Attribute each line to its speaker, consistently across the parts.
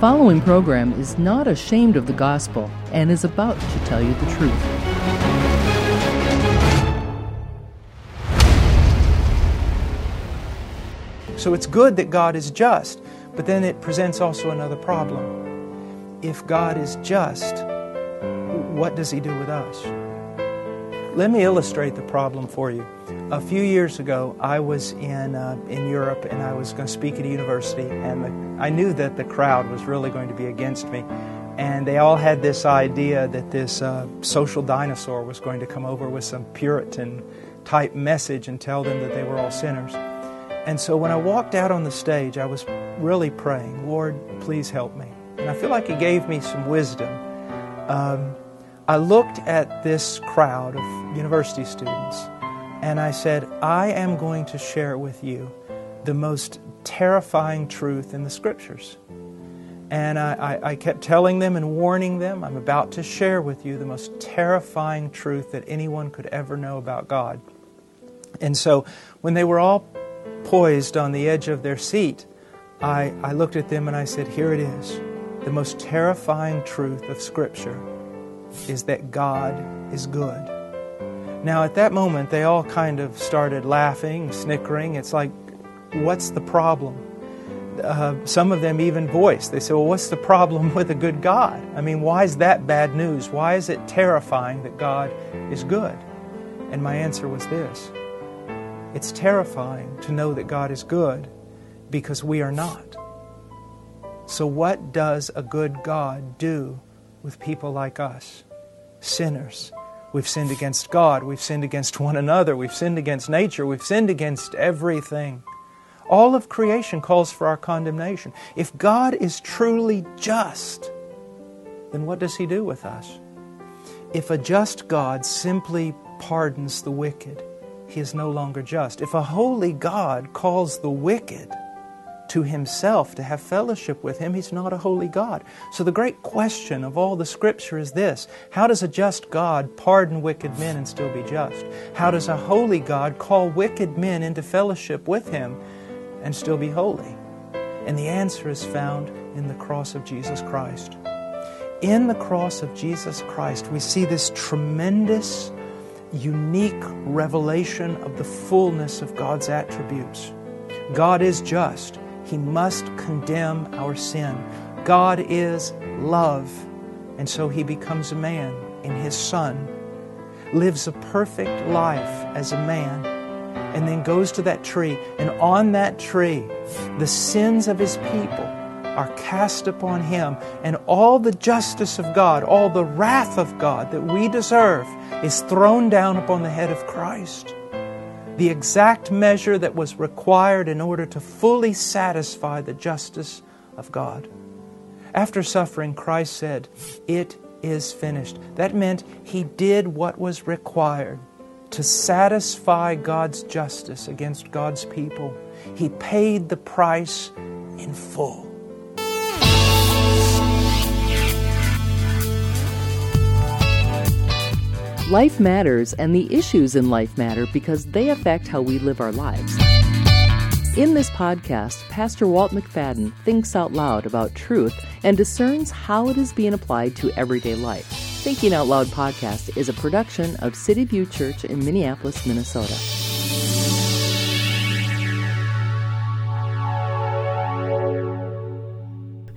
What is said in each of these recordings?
Speaker 1: following program is not ashamed of the gospel and is about to tell you the truth.
Speaker 2: So it's good that God is just, but then it presents also another problem. If God is just, what does He do with us? Let me illustrate the problem for you. A few years ago, I was in, uh, in Europe and I was going to speak at a university, and the, I knew that the crowd was really going to be against me. And they all had this idea that this uh, social dinosaur was going to come over with some Puritan type message and tell them that they were all sinners. And so when I walked out on the stage, I was really praying, Lord, please help me. And I feel like He gave me some wisdom. Um, I looked at this crowd of university students and I said, I am going to share with you the most terrifying truth in the scriptures. And I, I, I, kept telling them and warning them, I'm about to share with you the most terrifying truth that anyone could ever know about God. And so when they were all poised on the edge of their seat, I, I looked at them and I said, Here it is. The most terrifying truth of Scripture is that God is good. Now, at that moment, they all kind of started laughing, snickering. It's like, what's the problem? Uh, some of them even voiced. They said, Well, what's the problem with a good God? I mean, why is that bad news? Why is it terrifying that God is good? And my answer was this It's terrifying to know that God is good because we are not. So, what does a good God do with people like us? Sinners. We've sinned against God. We've sinned against one another. We've sinned against nature. We've sinned against everything. All of creation calls for our condemnation. If God is truly just, then what does He do with us? If a just God simply pardons the wicked, He is no longer just. If a holy God calls the wicked, to himself to have fellowship with him, he's not a holy God. So the great question of all the scripture is this How does a just God pardon wicked men and still be just? How does a holy God call wicked men into fellowship with him and still be holy? And the answer is found in the cross of Jesus Christ. In the cross of Jesus Christ, we see this tremendous, unique revelation of the fullness of God's attributes. God is just. He must condemn our sin. God is love, and so He becomes a man in His Son, lives a perfect life as a man, and then goes to that tree. And on that tree, the sins of His people are cast upon Him, and all the justice of God, all the wrath of God that we deserve, is thrown down upon the head of Christ the exact measure that was required in order to fully satisfy the justice of God. After suffering, Christ said, It is finished. That meant he did what was required to satisfy God's justice against God's people. He paid the price in full.
Speaker 1: Life matters, and the issues in life matter because they affect how we live our lives. In this podcast, Pastor Walt McFadden thinks out loud about truth and discerns how it is being applied to everyday life. Thinking Out Loud podcast is a production of City View Church in Minneapolis, Minnesota.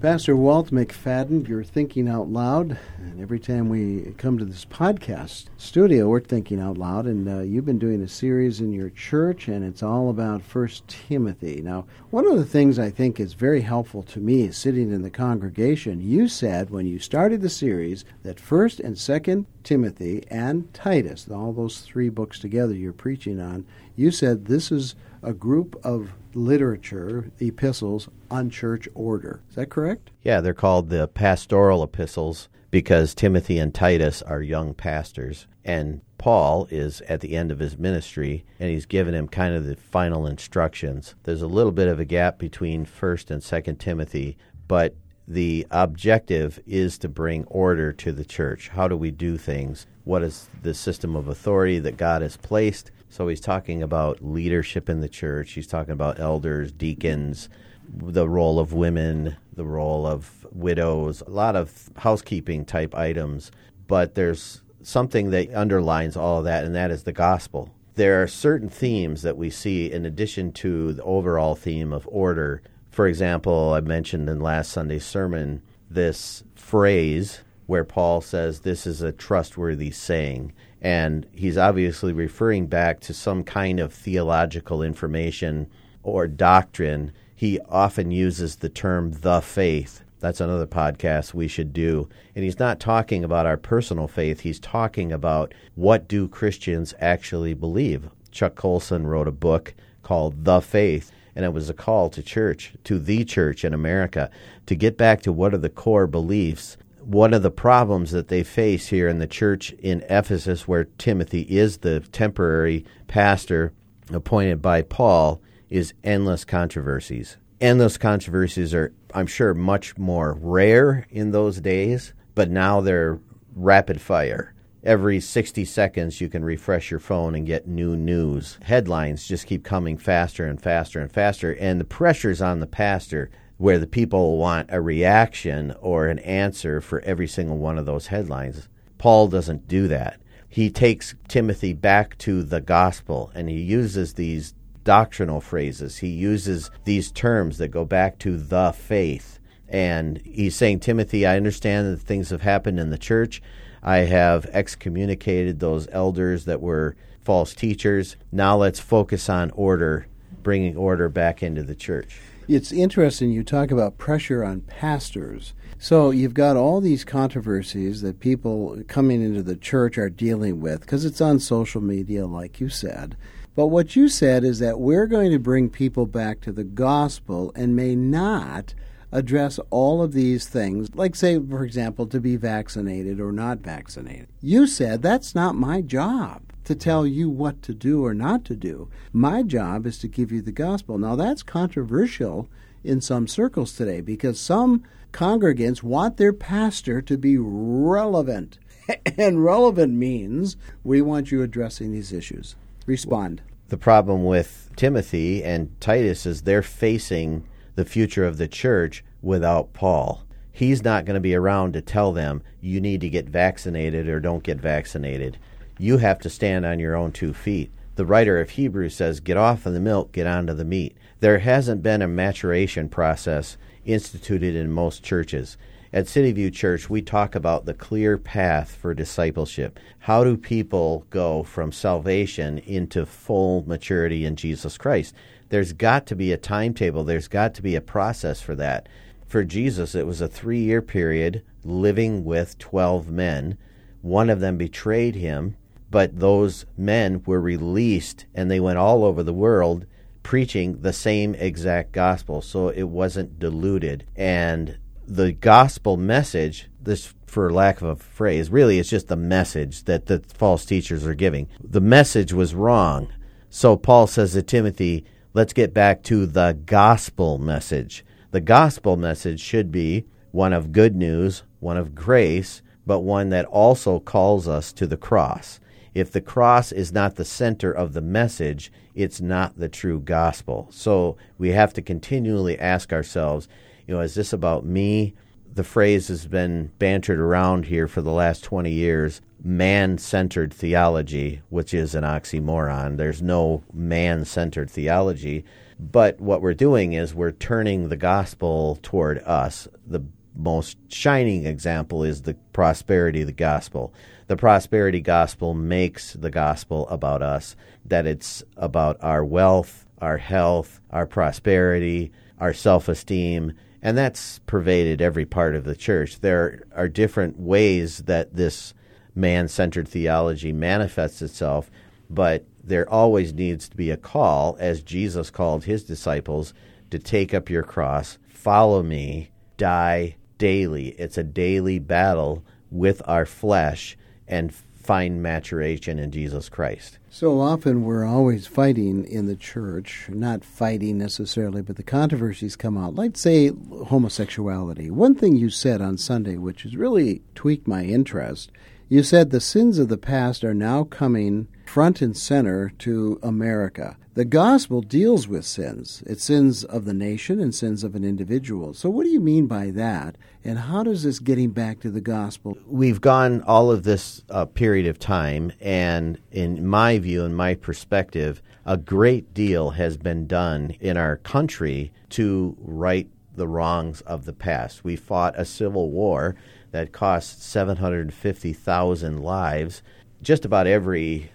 Speaker 3: Pastor Walt McFadden, you're thinking out loud. And every time we come to this podcast studio, we're thinking out loud. And uh, you've been doing a series in your church, and it's all about First Timothy. Now, one of the things I think is very helpful to me is sitting in the congregation. You said when you started the series that First and Second Timothy and Titus, all those three books together you're preaching on, you said this is a group of literature, epistles on church order. Is that correct?
Speaker 4: Yeah, they're called the pastoral epistles because Timothy and Titus are young pastors. And Paul is at the end of his ministry and he's given him kind of the final instructions. There's a little bit of a gap between 1st and 2nd Timothy, but the objective is to bring order to the church. How do we do things? What is the system of authority that God has placed? So he's talking about leadership in the church. He's talking about elders, deacons, the role of women, the role of widows, a lot of housekeeping type items. But there's something that underlines all of that, and that is the gospel. There are certain themes that we see in addition to the overall theme of order. For example, I mentioned in last Sunday's sermon this phrase where Paul says this is a trustworthy saying. And he's obviously referring back to some kind of theological information or doctrine. He often uses the term the faith. That's another podcast we should do. And he's not talking about our personal faith, he's talking about what do Christians actually believe. Chuck Colson wrote a book called The Faith, and it was a call to church, to the church in America, to get back to what are the core beliefs one of the problems that they face here in the church in Ephesus, where Timothy is the temporary pastor appointed by Paul, is endless controversies. Endless controversies are, I'm sure, much more rare in those days, but now they're rapid fire. Every 60 seconds, you can refresh your phone and get new news. Headlines just keep coming faster and faster and faster, and the pressure's on the pastor where the people want a reaction or an answer for every single one of those headlines. Paul doesn't do that. He takes Timothy back to the gospel and he uses these doctrinal phrases. He uses these terms that go back to the faith. And he's saying, Timothy, I understand that things have happened in the church. I have excommunicated those elders that were false teachers. Now let's focus on order, bringing order back into the church.
Speaker 3: It's interesting you talk about pressure on pastors. So you've got all these controversies that people coming into the church are dealing with because it's on social media, like you said. But what you said is that we're going to bring people back to the gospel and may not address all of these things, like, say, for example, to be vaccinated or not vaccinated. You said that's not my job to tell you what to do or not to do. My job is to give you the gospel. Now, that's controversial in some circles today because some congregants want their pastor to be relevant. and relevant means we want you addressing these issues. Respond.
Speaker 4: The problem with Timothy and Titus is they're facing the future of the church without Paul. He's not going to be around to tell them you need to get vaccinated or don't get vaccinated you have to stand on your own two feet. The writer of Hebrews says, Get off of the milk, get onto the meat. There hasn't been a maturation process instituted in most churches. At City View Church, we talk about the clear path for discipleship. How do people go from salvation into full maturity in Jesus Christ? There's got to be a timetable, there's got to be a process for that. For Jesus, it was a three year period living with 12 men. One of them betrayed him, but those men were released and they went all over the world preaching the same exact gospel. So it wasn't diluted. And the gospel message, this for lack of a phrase, really it's just the message that the false teachers are giving. The message was wrong. So Paul says to Timothy, let's get back to the gospel message. The gospel message should be one of good news, one of grace, but one that also calls us to the cross. If the cross is not the center of the message, it's not the true gospel. So we have to continually ask ourselves, you know, is this about me? The phrase has been bantered around here for the last 20 years man centered theology, which is an oxymoron. There's no man centered theology. But what we're doing is we're turning the gospel toward us. The most shining example is the prosperity of the gospel the prosperity gospel makes the gospel about us, that it's about our wealth, our health, our prosperity, our self esteem, and that's pervaded every part of the church. There are different ways that this man centered theology manifests itself, but there always needs to be a call, as Jesus called his disciples, to take up your cross, follow me, die daily. It's a daily battle with our flesh and find maturation in Jesus Christ.
Speaker 3: So often we're always fighting in the church, not fighting necessarily, but the controversies come out. Like, say, homosexuality. One thing you said on Sunday, which has really tweaked my interest, You said the sins of the past are now coming front and center to America. The gospel deals with sins. It's sins of the nation and sins of an individual. So, what do you mean by that? And how does this getting back to the gospel?
Speaker 4: We've gone all of this uh, period of time, and in my view and my perspective, a great deal has been done in our country to right the wrongs of the past. We fought a civil war that cost 750,000 lives. Just about every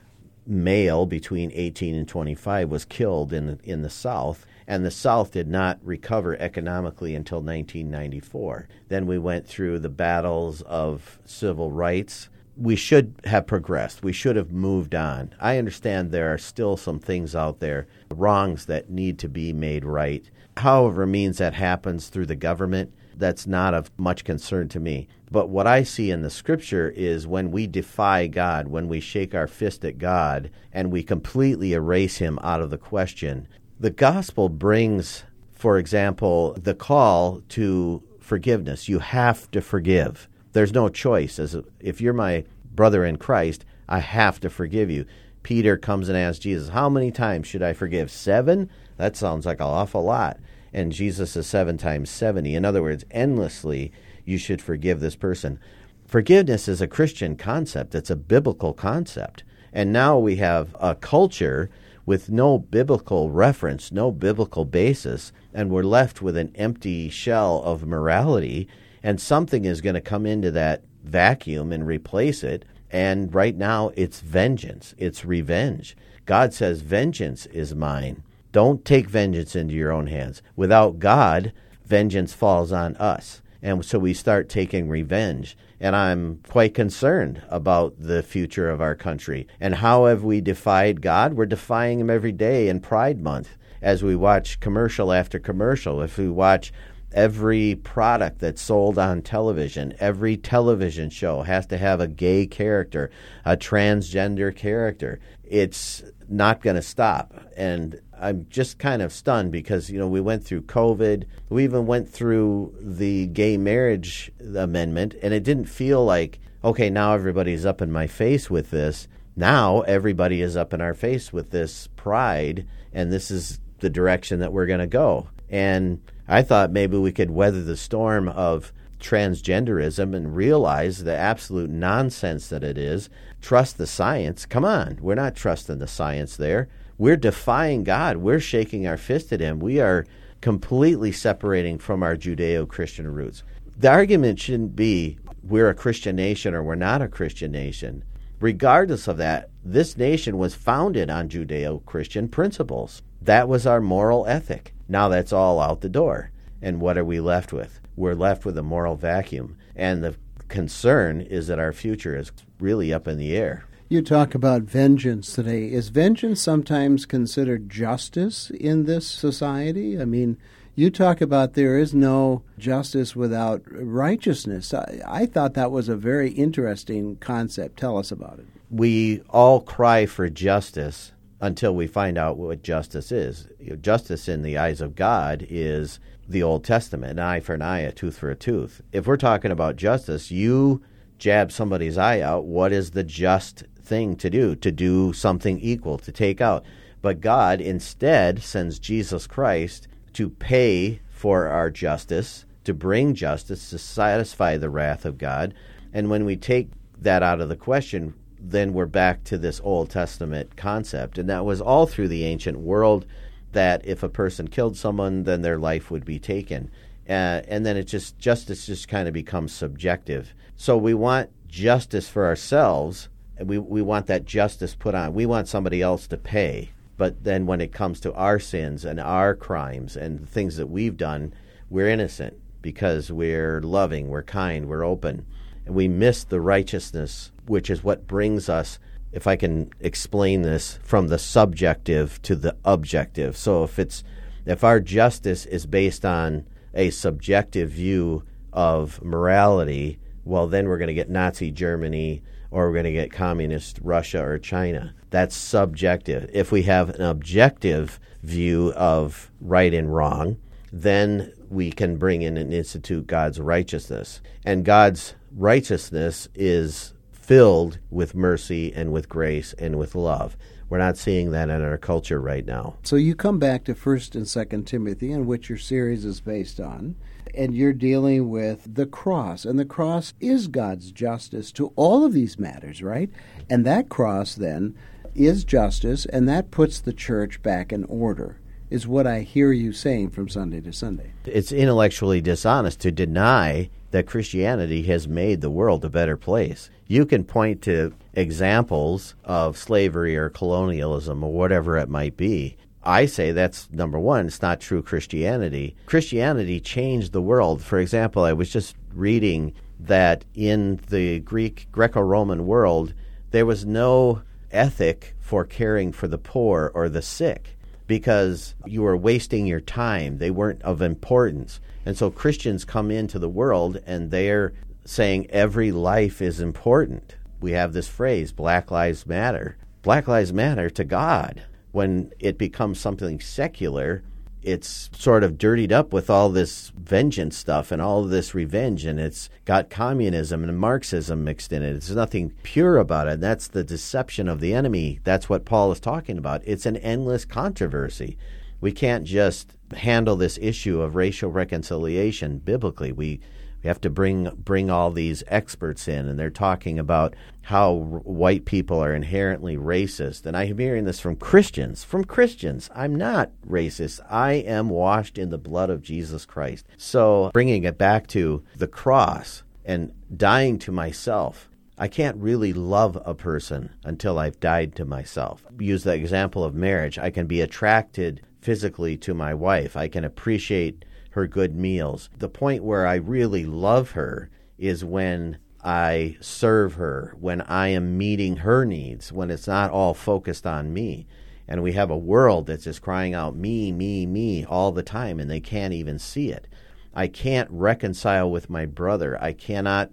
Speaker 4: male between 18 and 25 was killed in in the South, and the South did not recover economically until 1994. Then we went through the battles of civil rights. We should have progressed. We should have moved on. I understand there are still some things out there, wrongs that need to be made right. However, means that happens through the government that's not of much concern to me. But what I see in the scripture is when we defy God, when we shake our fist at God, and we completely erase him out of the question, the gospel brings, for example, the call to forgiveness. You have to forgive. There's no choice. As if you're my brother in Christ, I have to forgive you. Peter comes and asks Jesus, How many times should I forgive? Seven? That sounds like an awful lot and Jesus is seven times 70. In other words, endlessly, you should forgive this person. Forgiveness is a Christian concept, it's a biblical concept. And now we have a culture with no biblical reference, no biblical basis, and we're left with an empty shell of morality, and something is going to come into that vacuum and replace it. And right now, it's vengeance, it's revenge. God says, Vengeance is mine. Don't take vengeance into your own hands. Without God, vengeance falls on us. And so we start taking revenge. And I'm quite concerned about the future of our country. And how have we defied God? We're defying Him every day in Pride Month as we watch commercial after commercial. If we watch every product that's sold on television, every television show has to have a gay character, a transgender character. It's not going to stop. And I'm just kind of stunned because you know we went through COVID, we even went through the gay marriage amendment, and it didn't feel like okay now everybody's up in my face with this. Now everybody is up in our face with this pride, and this is the direction that we're going to go. And I thought maybe we could weather the storm of transgenderism and realize the absolute nonsense that it is. Trust the science. Come on, we're not trusting the science there. We're defying God. We're shaking our fist at Him. We are completely separating from our Judeo Christian roots. The argument shouldn't be we're a Christian nation or we're not a Christian nation. Regardless of that, this nation was founded on Judeo Christian principles. That was our moral ethic. Now that's all out the door. And what are we left with? We're left with a moral vacuum. And the concern is that our future is really up in the air.
Speaker 3: You talk about vengeance today. Is vengeance sometimes considered justice in this society? I mean, you talk about there is no justice without righteousness. I, I, thought that was a very interesting concept. Tell us about it.
Speaker 4: We all cry for justice until we find out what justice is. Justice in the eyes of God is the Old Testament an eye for an eye, a tooth for a tooth. If we're talking about justice, you jab somebody's eye out, what is the just thing to do, to do something equal, to take out. But God instead sends Jesus Christ to pay for our justice, to bring justice, to satisfy the wrath of God. And when we take that out of the question, then we're back to this Old Testament concept. And that was all through the ancient world that if a person killed someone, then their life would be taken. Uh, and then it just justice just kind of becomes subjective. So we want justice for ourselves, we we want that justice put on. We want somebody else to pay. But then when it comes to our sins and our crimes and the things that we've done, we're innocent because we're loving, we're kind, we're open. And we miss the righteousness, which is what brings us, if I can explain this, from the subjective to the objective. So if it's if our justice is based on a subjective view of morality, well then we're going to get Nazi Germany or we're going to get communist Russia or China. That's subjective. If we have an objective view of right and wrong, then we can bring in and institute God's righteousness. And God's righteousness is filled with mercy and with grace and with love. We're not seeing that in our culture right now.
Speaker 3: So you come back to 1st and 2nd Timothy, in which your series is based on, and you're dealing with the cross. And the cross is God's justice to all of these matters, right? And that cross then is justice, and that puts the church back in order, is what I hear you saying from Sunday to Sunday.
Speaker 4: It's intellectually dishonest to deny that Christianity has made the world a better place. You can point to examples of slavery or colonialism or whatever it might be. I say that's number one, it's not true Christianity. Christianity changed the world. For example, I was just reading that in the Greek Greco Roman world, there was no ethic for caring for the poor or the sick because you were wasting your time. They weren't of importance. And so Christians come into the world and they're saying every life is important. We have this phrase, Black Lives Matter. Black Lives Matter to God. When it becomes something secular, it's sort of dirtied up with all this vengeance stuff and all this revenge, and it's got communism and Marxism mixed in it. There's nothing pure about it. And That's the deception of the enemy. That's what Paul is talking about. It's an endless controversy. We can't just handle this issue of racial reconciliation biblically. We we have to bring bring all these experts in, and they're talking about how r- white people are inherently racist. And I'm hearing this from Christians. From Christians, I'm not racist. I am washed in the blood of Jesus Christ. So bringing it back to the cross and dying to myself. I can't really love a person until I've died to myself. Use the example of marriage. I can be attracted physically to my wife. I can appreciate her good meals. The point where I really love her is when I serve her, when I am meeting her needs, when it's not all focused on me. And we have a world that's just crying out, me, me, me, all the time, and they can't even see it. I can't reconcile with my brother. I cannot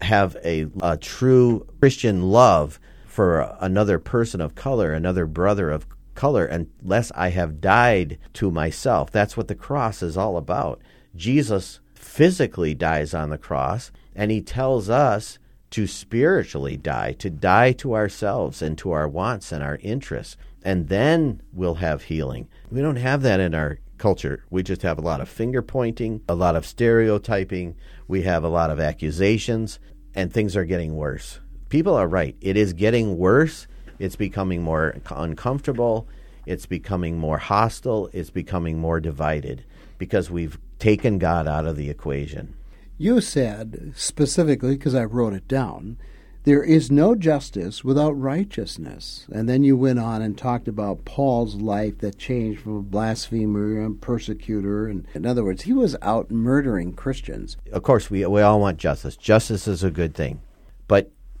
Speaker 4: have a, a true Christian love for another person of color, another brother of color unless I have died to myself. That's what the cross is all about. Jesus physically dies on the cross, and he tells us to spiritually die, to die to ourselves and to our wants and our interests, and then we'll have healing. We don't have that in our culture. We just have a lot of finger pointing, a lot of stereotyping, we have a lot of accusations, and things are getting worse. People are right. It is getting worse it's becoming more uncomfortable. It's becoming more hostile. It's becoming more divided because we've taken God out of the equation.
Speaker 3: You said specifically, because I wrote it down, there is no justice without righteousness. And then you went on and talked about Paul's life that changed from a blasphemer and persecutor. And in other words, he was out murdering Christians.
Speaker 4: Of course, we, we all want justice. Justice is a good thing.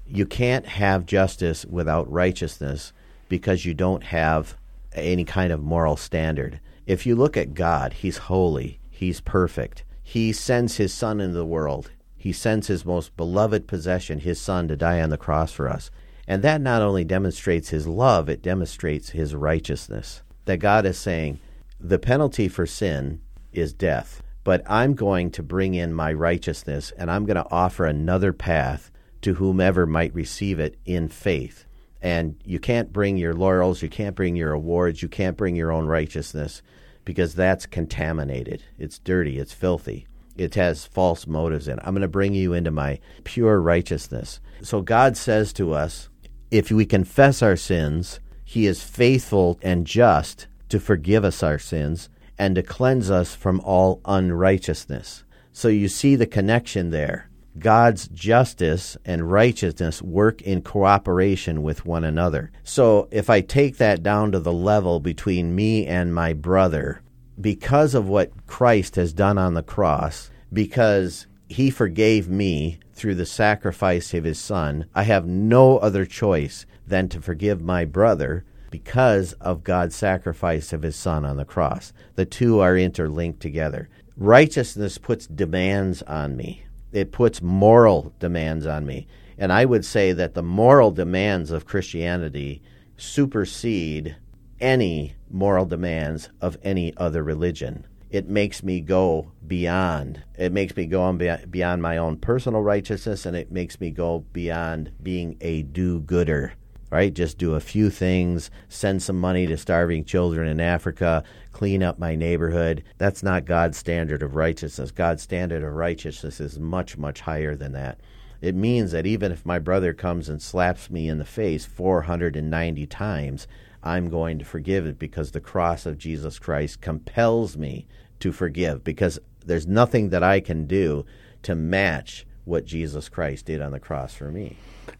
Speaker 4: You can't have justice without righteousness because you don't have any kind of moral standard. If you look at God, He's holy, He's perfect. He sends His Son into the world. He sends His most beloved possession, His Son, to die on the cross for us. And that not only demonstrates His love, it demonstrates His righteousness. That God is saying, the penalty for sin is death, but I'm going to bring in my righteousness and I'm going to offer another path to whomever might receive it in faith. And you can't bring your laurels, you can't bring your awards, you can't bring your own righteousness because that's contaminated. It's dirty, it's filthy. It has false motives in it. I'm going to bring you into my pure righteousness. So God says to us, if we confess our sins, he is faithful and just to forgive us our sins and to cleanse us from all unrighteousness. So you see the connection there. God's justice and righteousness work in cooperation with one another. So if I take that down to the level between me and my brother, because of what Christ has done on the cross, because he forgave me through the sacrifice of his son, I have no other choice than to forgive my brother because of God's sacrifice of his son on the cross. The two are interlinked together. Righteousness puts demands on me it puts moral demands on me. And I would say that the moral demands of Christianity supersede any moral demands of any other religion. it makes me go beyond. It makes me go on beyond my own personal righteousness, and it makes me go beyond being a do-gooder. Right? Just do a few things, send some money to starving children in Africa, clean up my neighborhood. That's not God's standard of righteousness. God's standard of righteousness is much, much higher than that. It means that even if my brother comes and slaps me in the face 490 times, I'm going to forgive it because the cross of Jesus Christ compels me to forgive because there's nothing that I can do to match what Jesus Christ did on the cross for me.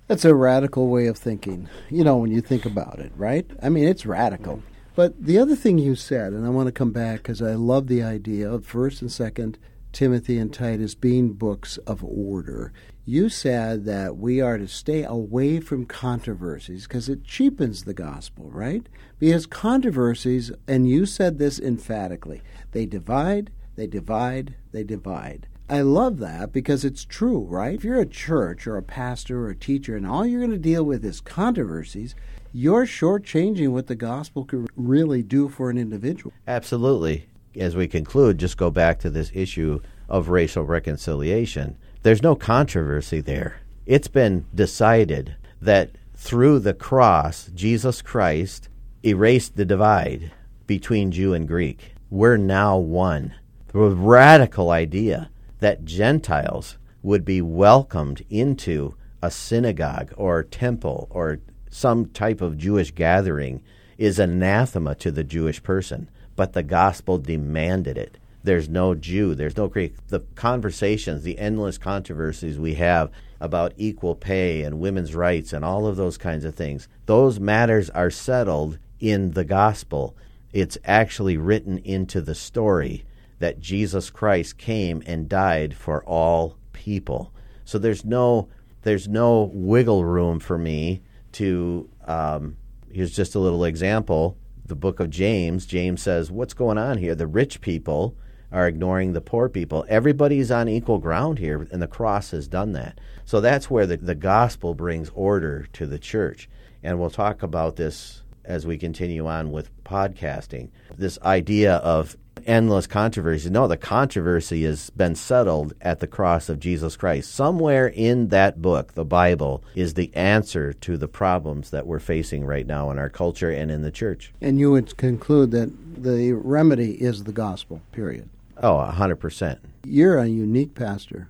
Speaker 3: That's a radical way of thinking, you know, when you think about it, right? I mean, it's radical. But the other thing you said, and I want to come back because I love the idea of 1st and 2nd Timothy and Titus being books of order. You said that we are to stay away from controversies because it cheapens the gospel, right? Because controversies, and you said this emphatically, they divide, they divide, they divide. I love that because it's true, right? If you're a church or a pastor or a teacher and all you're going to deal with is controversies, you're shortchanging what the gospel could really do for an individual.
Speaker 4: Absolutely. As we conclude, just go back to this issue of racial reconciliation. There's no controversy there. It's been decided that through the cross, Jesus Christ erased the divide between Jew and Greek. We're now one. The radical idea that Gentiles would be welcomed into a synagogue or temple or some type of Jewish gathering is anathema to the Jewish person, but the gospel demanded it. There's no Jew, there's no Greek. The conversations, the endless controversies we have about equal pay and women's rights and all of those kinds of things, those matters are settled in the gospel. It's actually written into the story that Jesus Christ came and died for all people. So there's no there's no wiggle room for me to um, here's just a little example. The book of james james says what's going on here? The rich people are ignoring the poor people. Everybody's on equal ground here and the cross has done that. So that's where the, the gospel brings order to the church. And we'll talk about this as we continue on with podcasting. This idea of endless controversy. No, the controversy has been settled at the cross of Jesus Christ. Somewhere in that book, the Bible, is the answer to the problems that we're facing right now in our culture and in the church.
Speaker 3: And you would conclude that the remedy is the gospel, period.
Speaker 4: Oh, a 100%.
Speaker 3: You're a unique pastor.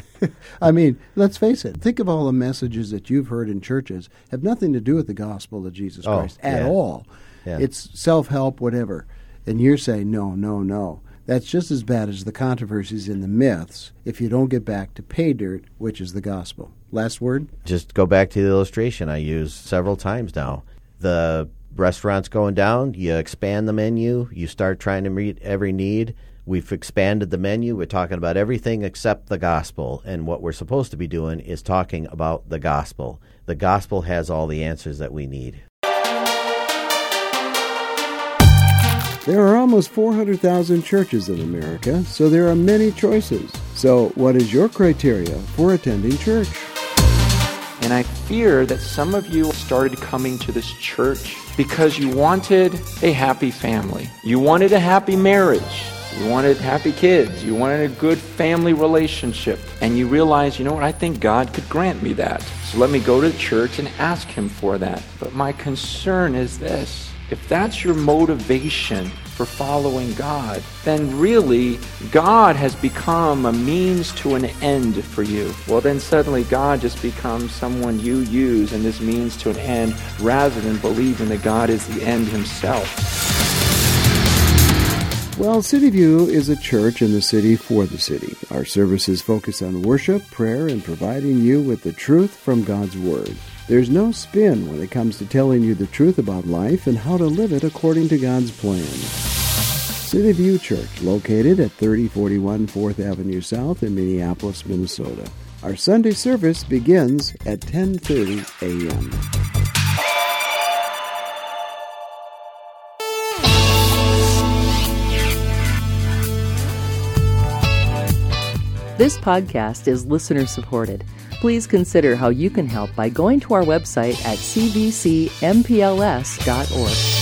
Speaker 3: I mean, let's face it. Think of all the messages that you've heard in churches have nothing to do with the gospel of Jesus oh, Christ at
Speaker 4: yeah.
Speaker 3: all.
Speaker 4: Yeah.
Speaker 3: It's self help, whatever. And you're saying, no, no, no. That's just as bad as the controversies in the myths if you don't get back to pay dirt, which is the gospel. Last word?
Speaker 4: Just go back to the illustration I used several times now. The restaurant's going down, you expand the menu, you start trying to meet every need. We've expanded the menu. We're talking about everything except the gospel. And what we're supposed to be doing is talking about the gospel. The gospel has all the answers that we need.
Speaker 3: There are almost 400,000 churches in America, so there are many choices. So, what is your criteria for attending church?
Speaker 5: And I fear that some of you started coming to this church because you wanted a happy family. You wanted a happy marriage. You wanted happy kids. You wanted a good family relationship. And you realized, you know what, I think God could grant me that. So let me go to church and ask Him for that. But my concern is this if that's your motivation for following God, then really God has become a means to an end for you. Well, then suddenly God just becomes someone you use and this means to an end rather than believing that God is the end himself.
Speaker 3: Well, City View is a church in the city for the city. Our services focus on worship, prayer, and providing you with the truth from God's Word. There's no spin when it comes to telling you the truth about life and how to live it according to God's plan. City View Church, located at 3041 4th Avenue South in Minneapolis, Minnesota. Our Sunday service begins at 10:30 a.m.
Speaker 1: This podcast is listener supported. Please consider how you can help by going to our website at cvcmpls.org.